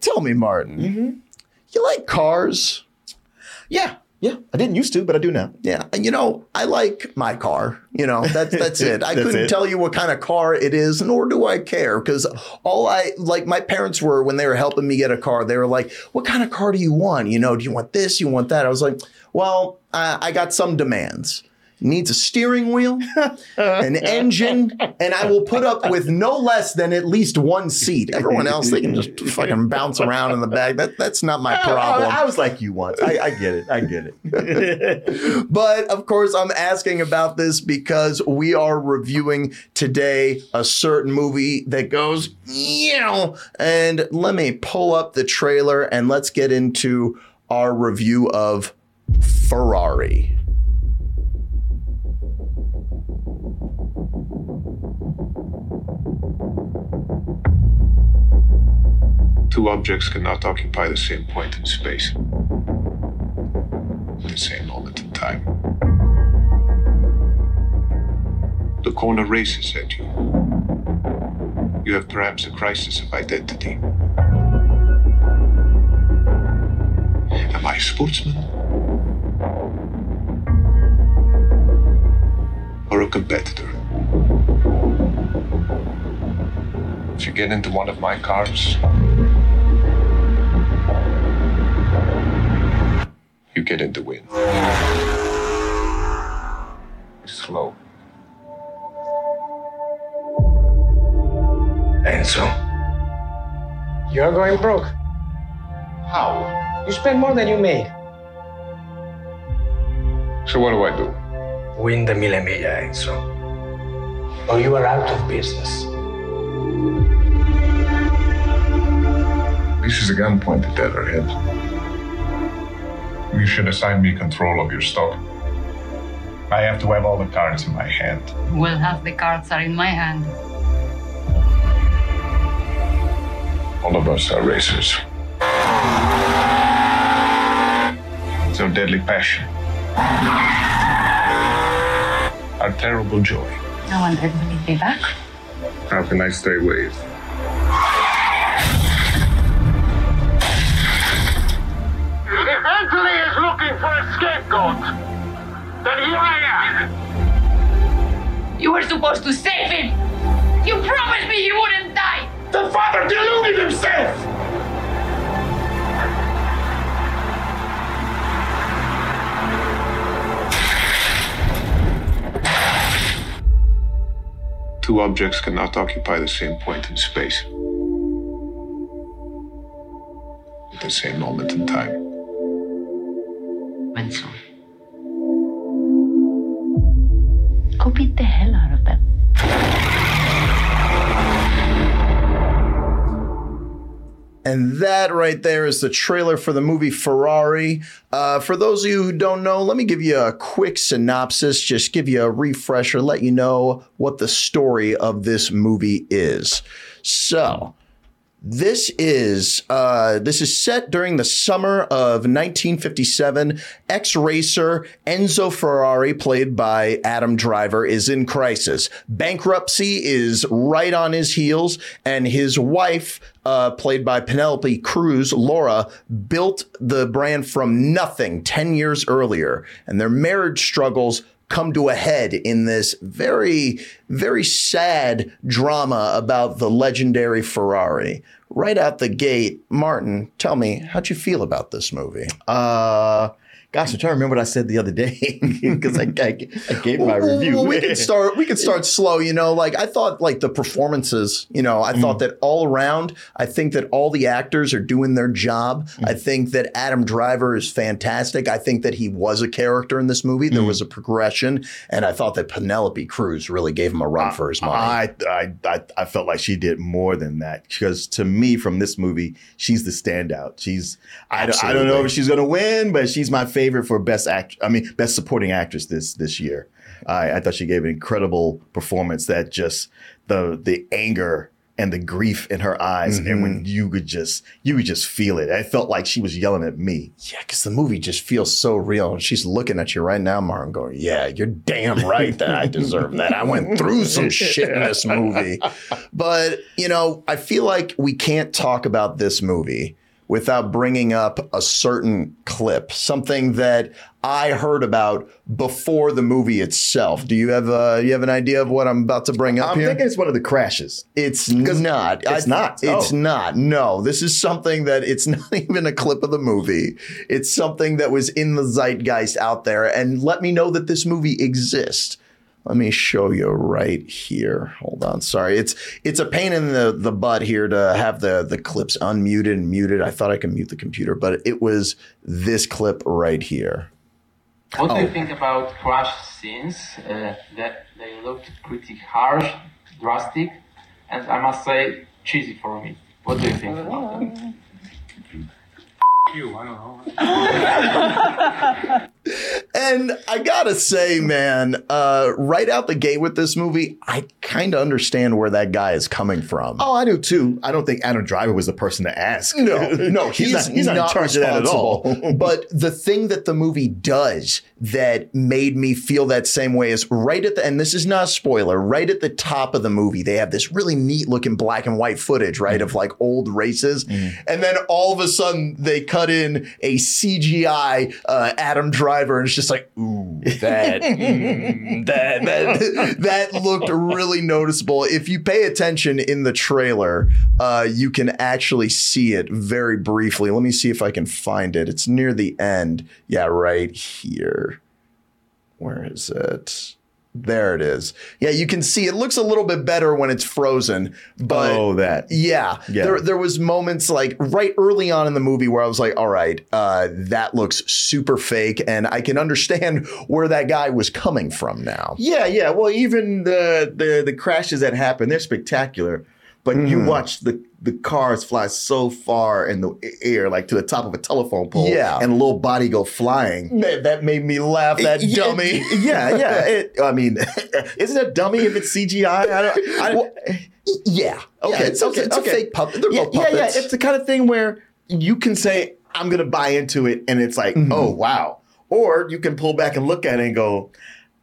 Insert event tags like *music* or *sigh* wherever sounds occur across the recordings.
tell me, Martin, you like cars? Yeah, yeah. I didn't used to, but I do now. Yeah, and you know, I like my car. You know, that's *laughs* that's it. I That's couldn't it. tell you what kind of car it is, nor do I care, because all I like my parents were when they were helping me get a car. They were like, "What kind of car do you want? You know, do you want this? You want that?" I was like, "Well, uh, I got some demands." Needs a steering wheel, *laughs* an engine, and I will put up with no less than at least one seat. Everyone else, they can just fucking bounce around in the back. That, that's not my problem. I, I was like you once. I, I get it. I get it. *laughs* *laughs* But of course, I'm asking about this because we are reviewing today a certain movie that goes, you know, and let me pull up the trailer and let's get into our review of Ferrari. Two objects cannot occupy the same point in space at the same moment in time. The corner races at you. You have perhaps a crisis of identity. Am I a sportsman? Or a competitor? If you get into one of my cars, get in the win. Slow. Enzo, you're going broke. How? You spend more than you make. So what do I do? Win the Mille Miglia, Enzo. Or you are out of business. This is a gun pointed at our head. You should assign me control of your stock. I have to have all the cards in my hand. Well, half the cards are in my hand. All of us are racers. It's our deadly passion. Our terrible joy. I wonder if will be back. How can I stay away? For a scapegoat, then here I am. You were supposed to save him! You promised me he wouldn't die! The father deluded himself! Two objects cannot occupy the same point in space at the same moment in time. And that right there is the trailer for the movie Ferrari. Uh, for those of you who don't know, let me give you a quick synopsis, just give you a refresher, let you know what the story of this movie is. So, this is uh, this is set during the summer of 1957. Ex-racer Enzo Ferrari, played by Adam Driver, is in crisis. Bankruptcy is right on his heels, and his wife, uh, played by Penelope Cruz, Laura, built the brand from nothing 10 years earlier, and their marriage struggles come to a head in this very, very sad drama about the legendary Ferrari. Right out the gate, Martin, tell me, how'd you feel about this movie? Uh, gosh, I'm trying to remember what I said the other day *laughs* because I, I, I gave my Well, review. well, we can start. We can start slow. You know, like I thought, like the performances. You know, I thought mm. that all around. I think that all the actors are doing their job. Mm. I think that Adam Driver is fantastic. I think that he was a character in this movie. There mm. was a progression, and I thought that Penelope Cruz really gave him a run for his money. I, I I I felt like she did more than that because to me, from this movie, she's the standout. She's I don't, I don't know if she's gonna win, but she's my favorite for best act. I mean, best supporting actress this this year. I, I thought she gave an incredible performance. That just the the anger and the grief in her eyes, and Mm-hmm. when you could just you could just feel it. I felt like she was yelling at me. Yeah, because the movie just feels so real. And she's looking at you right now, Martin, going, Yeah, you're damn right that I deserve that. I went through some shit in this movie. *laughs* But, you know, I feel like we can't talk about this movie without bringing up a certain clip, something that I heard about before the movie itself. Do you have a, you have an idea of what I'm about to bring up I'm here? thinking it's one of the crashes. It's not. it's not. It's Oh. not. No, this is something that it's *laughs* not even a clip of the movie. It's something that was in the zeitgeist out there. And let me know that this movie exists. Let me show you right here. Hold on. Sorry. It's it's a pain in the, the butt here to have the, the clips unmuted and muted. I thought I could mute the computer, but it was this clip right here. What Oh. do you think about crash scenes? Uh, that they looked pretty harsh, drastic, and I must say cheesy for me. What do you think about that? *laughs* You, I don't know. *laughs* And I gotta say, man, uh, right out the gate with this movie, I kind of understand where that guy is coming from. Oh, I do too. I don't think Adam Driver was the person to ask. No, no, *laughs* he's, not. He's not, in charge of that at all. *laughs* but the thing that the movie does that made me feel that same way is right at the and this is not a spoiler. Right at the top of the movie, they have this really neat looking black and white footage, right, of like old races, and then all of a sudden they cut in a CGI uh, Adam Driver, and it's just like, ooh, that *laughs* mm, that that that looked really noticeable. If you pay attention in the trailer, uh, you can actually see it very briefly. Let me see if I can find it. It's near the end. Yeah, right here. Where is it? There it is. Yeah, you can see it looks a little bit better when it's frozen, but oh, that. yeah, Yeah. There, there was moments like right early on in the movie where I was like, all right, uh, that looks super fake. And I can understand *laughs* where that guy was coming from now. Yeah, yeah. Well, even the the the crashes that happen, they're spectacular. But Mm-hmm. you watch the the cars fly so far in the air, like to the top of a telephone pole, Yeah. and a little body go flying. Man, that made me laugh, that Yeah, dummy. Yeah, yeah. *laughs* It, I mean, is it a dummy if it's CGI? I don't. I, *laughs* Well, Yeah. Okay, Yeah, it's, okay, it's okay. a fake puppet. They're yeah, both yeah, yeah. puppets. It's the kind of thing where you can say, I'm going to buy into it, and it's like, mm-hmm. oh, wow. Or you can pull back and look at it and go,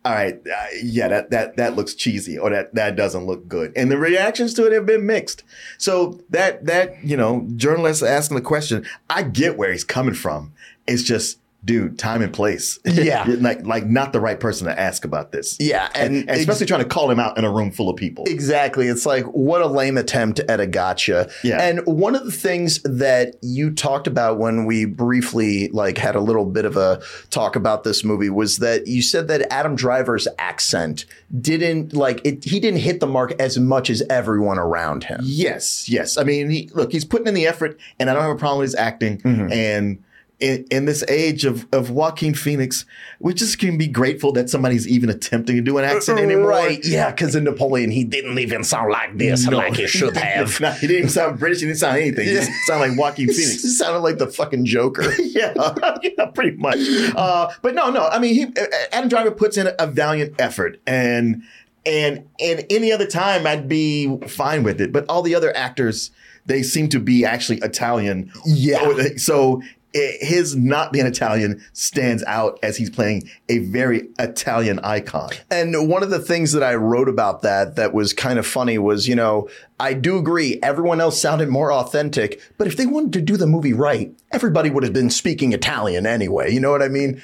all right, uh, yeah, that, that, that looks cheesy, or that, that doesn't look good. And the reactions to it have been mixed. So that, that, you know, journalists asking the question, I get where he's coming from. It's just, dude, time and place. Yeah. *laughs* Like, like not the right person to ask about this. Yeah, And, and and especially trying to call him out in a room full of people. Exactly. It's like what a lame attempt at a gotcha. Yeah. And one of the things that you talked about when we briefly like had a little bit of a talk about this movie was that you said that Adam Driver's accent didn't like it he didn't hit the mark as much as everyone around him. Yes, yes. I mean, he, look, he's putting in the effort, and I don't have a problem with his acting. Mm-hmm. And in, in this age of, of Joaquin Phoenix, we just can be grateful that somebody's even attempting to do an accent anymore. Right. Yeah, because in Napoleon he didn't even sound like this like he should have. No, he didn't even sound British. He didn't sound anything. He sounded like Joaquin *laughs* Phoenix. He sounded like the fucking Joker. *laughs* yeah, *laughs* yeah, pretty much. Uh, but no, no. I mean, he, Adam Driver puts in a valiant effort, and and and any other time I'd be fine with it. But all the other actors, they seem to be actually Italian. Yeah. So his not being Italian stands out as he's playing a very Italian icon. And one of the things that I wrote about that that was kind of funny was, you know, I do agree everyone else sounded more authentic, but if they wanted to do the movie right, everybody would have been speaking Italian anyway. You know what I mean?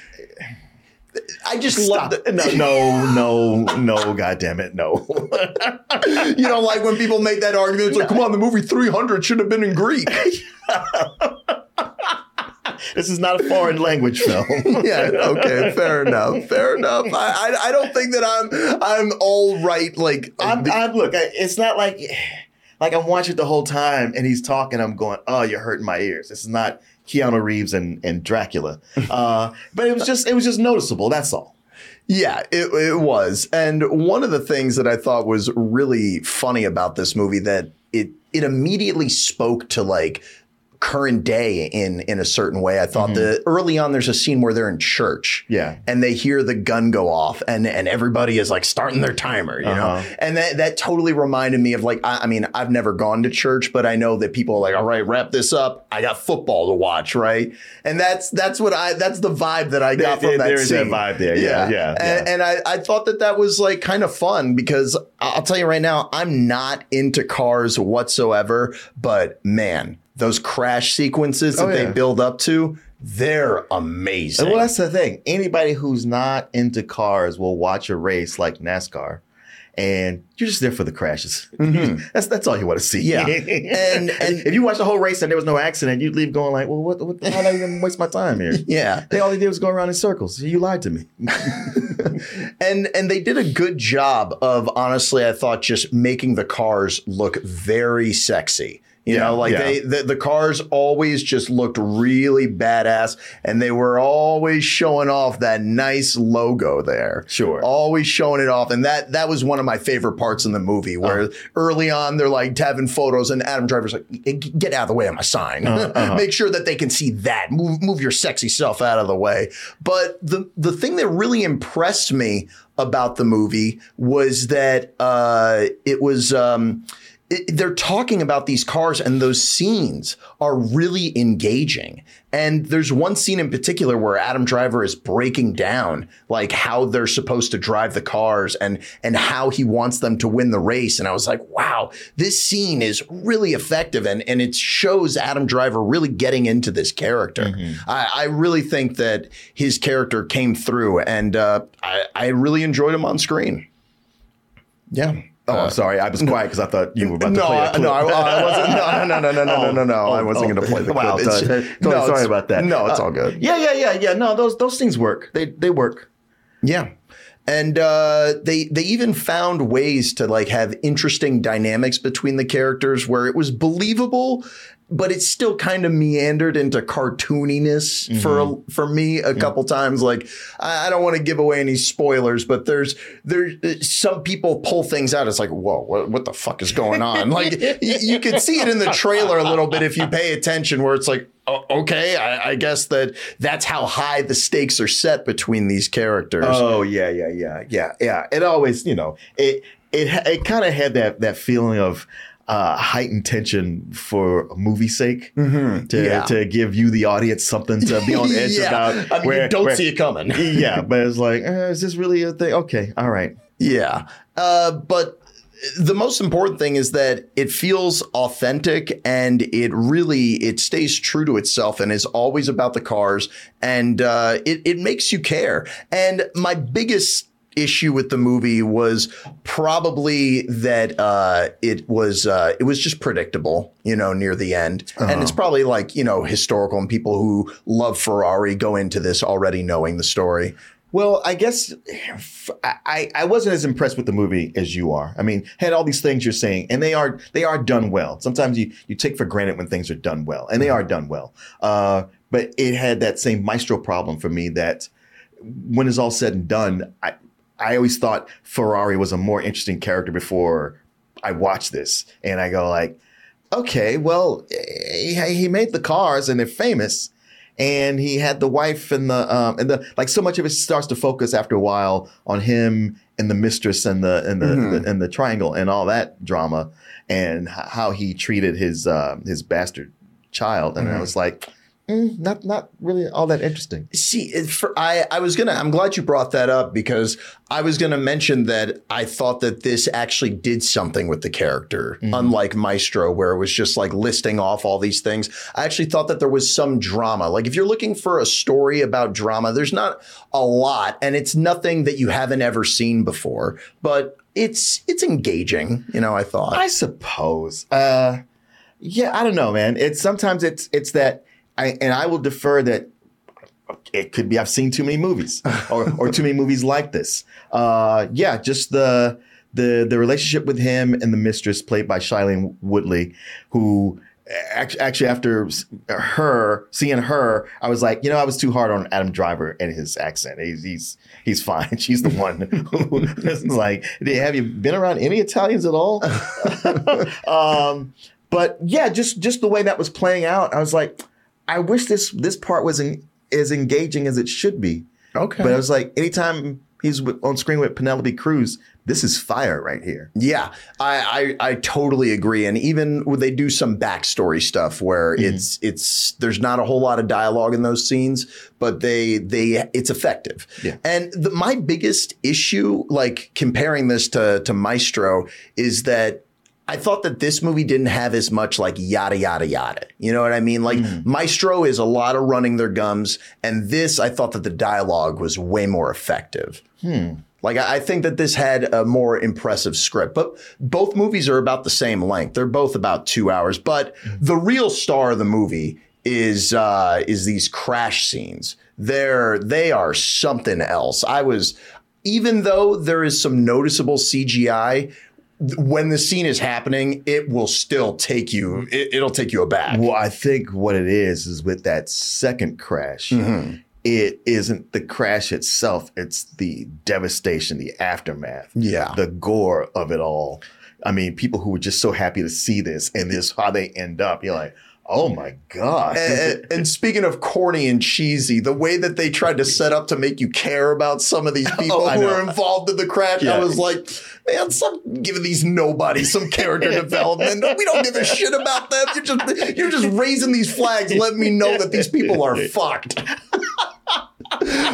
I just love Stop. the, No, no, no, no, *laughs* God damn it, no. *laughs* you know, like when people make that argument, it's like, come on, the movie 300 should have been in Greek. *laughs* *laughs* this is not a foreign language film. *laughs* yeah, okay, fair enough, fair enough. I, I, I don't think that I'm, I'm all right. Like, I'm, the- I'm look. I, it's not like like I'm watching the whole time and he's talking. I'm going, oh, you're hurting my ears. This is not Keanu Reeves and and Dracula. *laughs* Uh, but it was just it was just noticeable. That's all. Yeah, it, it was. And one of the things that I thought was really funny about this movie that it it immediately spoke to like current day in in a certain way. I thought that early on there's a scene where they're in church. Mm-hmm. Yeah. And they hear the gun go off and and everybody is like starting their timer, you know? Uh-huh. And that that totally reminded me of like I, I mean, I've never gone to church, but I know that people are like, all right, wrap this up. I got football to watch, right? And that's that's what I that's the vibe that I got There- from that there is that scene. vibe there. Yeah, yeah, And, yeah. and I, I thought that that was like kind of fun because I'll tell you right now, I'm not into cars whatsoever, but man, those crash sequences that Oh, yeah. they build up to, they're amazing. Well, that's the thing. Anybody who's not into cars will watch a race like NASCAR, and you're just there for the crashes. *laughs* that's that's all you want to see. Mm-hmm. Yeah. *laughs* And- and- if you watch the whole race and there was no accident, you'd leave going like, "Well, what? what how did I even waste my time here?" *laughs* yeah. They all they did was go around in circles. You lied to me. and and they did a good job of honestly i thought just making the cars look very sexy you Yeah, know like yeah. they the, the cars always just looked really badass and they were always showing off that nice logo there Sure. always showing it off and that that was one of my favorite parts in the movie where Uh-huh. early on they're like having photos and adam driver's like get out of the way of my sign *laughs* Uh-huh, make sure that they can see that move move your sexy self out of the way but the the thing that really impressed me about the movie was that uh, it was um, they're talking about these cars and those scenes are really engaging. And there's one scene in particular where Adam Driver is breaking down like how they're supposed to drive the cars and and how he wants them to win the race. And I was like, wow, this scene is really effective and and it shows Adam Driver really getting into this character. I, I really think that his character came through and uh, I, I really enjoyed him on screen. Yeah. Oh, I'm sorry. I was quiet because I thought you were about to No, play a clip. no, I, I wasn't. No, no, no, no, no, no, no, no. I Oh, wasn't oh, going to play the *laughs* clip. Wow, totally, no, sorry about that. No, it's Uh, all good. Yeah, yeah, yeah, yeah. No, those those things work. They they work. Yeah. And uh, they they even found ways to like have interesting dynamics between the characters where it was believable, but it still kind of meandered into cartooniness for for me a couple times. Like I, I don't want to give away any spoilers, but there's there's some people pull things out. It's like whoa, what, what the fuck is going on? like y- you could see it in the trailer a little bit if you pay attention, where it's like. "Oh, Okay, I, I guess that that's how high the stakes are set between these characters. Oh yeah, yeah, yeah, yeah, yeah. Yeah. It always, you know, it it it kind of had that that feeling of uh, heightened tension for movie sake to Mm-hmm. Yeah. to give you the audience something to be on *laughs* edge Yeah. about. I mean, you don't see it coming. yeah, but it's like, uh, is this really a thing? Okay, all right. Yeah. Uh, but the most important thing is that it feels authentic and it really it stays true to itself and is always about the cars and uh, it, it makes you care. And my biggest issue with the movie was probably that uh, it was uh, it was just predictable, you know, near the end. And it's probably like, you know, historical and people who love Ferrari go into this already knowing the story. Well, I guess I, I wasn't as impressed with the movie as you are. I mean, had all these things you're saying, and they are they are done well. Sometimes you you take for granted when things are done well, and they are done well. Uh, but it had that same maestro problem for me that when it's all said and done, I I always thought Ferrari was a more interesting character before I watched this, and I go like, okay, well, he, he made the cars and they're famous, and he had the wife and the um and the like. So much of it starts to focus after a while on him and the mistress and the and the, the and the triangle and all that drama, and how he treated his uh, his bastard child, and I was like. Mm, not not really all that interesting. See, for, I I was gonna. I'm glad you brought that up because I was gonna mention that I thought that this actually did something with the character, unlike Maestro, where it was just like listing off all these things. I actually thought that there was some drama. Like if you're looking for a story about drama, there's not a lot, and it's nothing that you haven't ever seen before, but it's it's engaging. You know, I thought. I suppose. Uh, yeah, I don't know, man. It's sometimes it's it's that I and I will defer that it could be I've seen too many movies *laughs* or or too many movies like this. Uh, yeah, just the the the relationship with him and the mistress played by Shailene Woodley, who actually after her seeing her, I was like, you know, I was too hard on Adam Driver and his accent. He's he's he's fine. *laughs* She's the one who *laughs* is like, have you been around any Italians at all? um, But yeah, just just the way that was playing out, I was like, I wish this this part was in, as engaging as it should be. Okay. But I was like, anytime he's on screen with Penelope Cruz, this is fire right here. Yeah, I, I I totally agree. And even when they do some backstory stuff where mm-hmm. it's it's there's not a whole lot of dialogue in those scenes, but they they it's effective. Yeah. And the, my biggest issue, like comparing this to to Maestro, is that I thought that this movie didn't have as much like yada yada yada. You know what I mean? Like hmm. Maestro is a lot of running their gums, and this I thought that the dialogue was way more effective. Hmm. Like I I think that this had a more impressive script, but both movies are about the same length. They're both about two hours. But hmm. the real star of the movie is uh, is these crash scenes. They're they are something else. I was even though there is some noticeable CGI. When the scene is happening, it will still take you. It, it'll take you aback. Well, I think what it is is with that second crash, Mm-hmm. it isn't the crash itself, it's the devastation, the aftermath, Yeah. the gore of it all. I mean, people who were just so happy to see this and this how they end up, you're like, oh my God. And, and speaking of corny and cheesy, the way that they tried to set up to make you care about some of these *laughs* people Oh, who were involved in the crash, I was like, man, some giving these nobodies some character *laughs* development. We don't give a shit about them. You're just you're just raising these flags, letting me know that these people are *laughs* fucked.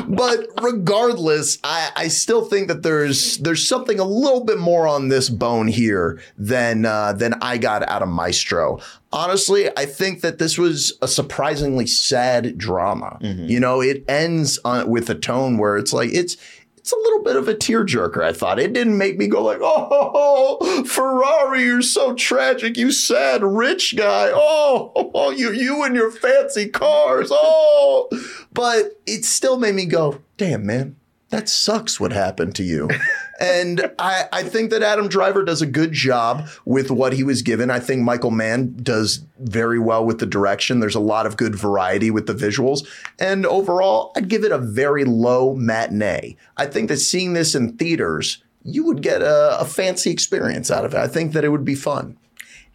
But regardless, I, I still think that there's there's something a little bit more on this bone here than uh, than I got out of Maestro. Honestly, I think that this was a surprisingly sad drama. You know, it ends on, with a tone where it's like it's it's a little bit of a tearjerker. I thought it didn't make me go like, "Oh, Ferrari, you're so tragic, you sad rich guy. Oh, *laughs* oh, you you and your fancy cars. Oh." But it still made me go, "Damn, man. That sucks what happened to you." *laughs* and I, I think that Adam Driver does a good job with what he was given. I think Michael Mann does very well with the direction. There's a lot of good variety with the visuals. And overall, I'd give it a very low matinee. I think that seeing this in theaters, you would get a, a fancy experience out of it. I think that it would be fun.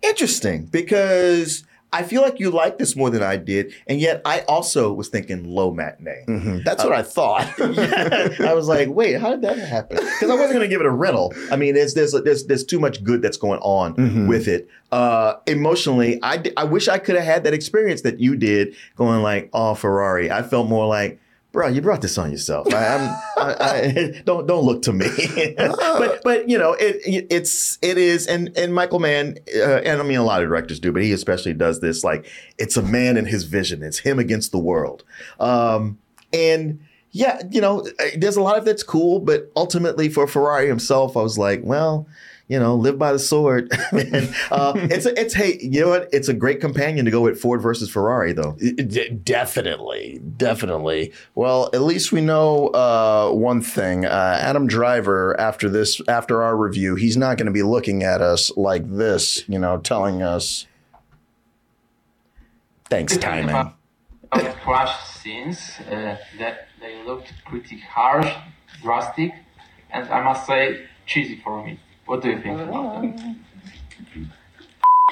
Interesting because I feel like you like this more than I did. And yet I also was thinking low matinee. Mm-hmm. That's what I uh, thought. *laughs* I was like, wait, how did that happen? Because I wasn't going to give it a rental. I mean, there's there's there's there's too much good that's going on mm-hmm. with it. Uh, emotionally, I I wish I could have had that experience that you did, going like, oh, Ferrari. I felt more like. Bro, you brought this on yourself. I, I, I, *laughs* don't don't look to me. *laughs* but but you know it, it it's it is and and Michael Mann uh, and I mean a lot of directors do, but he especially does this like it's a man and his vision. It's him against the world. Um, and yeah, you know, there's a lot of that's cool, but ultimately for Ferrari himself, I was like, well, you know, live by the sword. *laughs* *laughs* and uh, it's a, it's hey, you know what? It's a great companion to go with Ford versus Ferrari, though. D- definitely, definitely. Well, at least we know uh, one thing. Uh, Adam Driver, after this, after our review, he's not going to be looking at us like this, you know, telling us, "Thanks, timing." About crash scenes, uh, that they looked pretty harsh, drastic, and I must say cheesy for me. What do you think about that?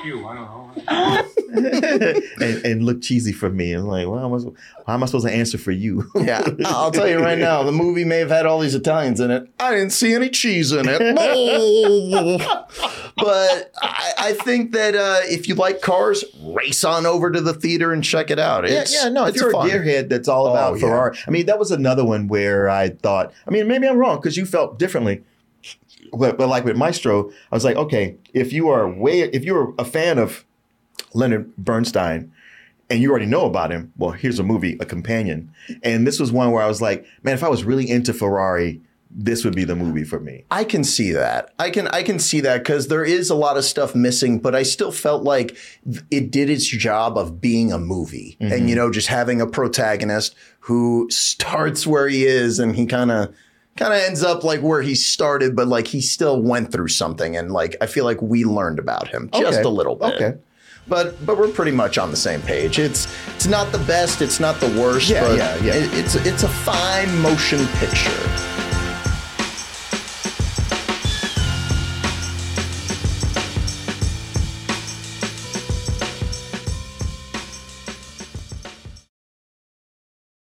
You, I don't know. *laughs* and, and look cheesy for me. I'm like, well, how am I, how am I supposed to answer for you? Yeah, I'll tell you right now, the movie may have had all these Italians in it. I didn't see any cheese in it. *laughs* *laughs* but I, I think that uh, if you like cars, race on over to the theater and check it out. Yeah, It's, yeah, no, if it's you're fun. a gearhead that's all about Oh, yeah. Ferrari. I mean, that was another one where I thought, I mean, maybe I'm wrong because you felt differently. But, but like with Maestro, I was like, okay, if you are way, if you're a fan of Leonard Bernstein and you already know about him, well, here's a movie, a companion. And this was one where I was like, man, if I was really into Ferrari, this would be the movie for me. I can see that. I can I can see that because there is a lot of stuff missing, but I still felt like it did its job of being a movie, and mm-hmm. you know, just having a protagonist who starts where he is, and he kind of kind of ends up like where he started, but like he still went through something, and like I feel like we learned about him just Okay. a little bit. Okay. But but we're pretty much on the same page. It's it's not the best, it's not the worst, Yeah, but yeah, yeah. it- it's it's a fine motion picture.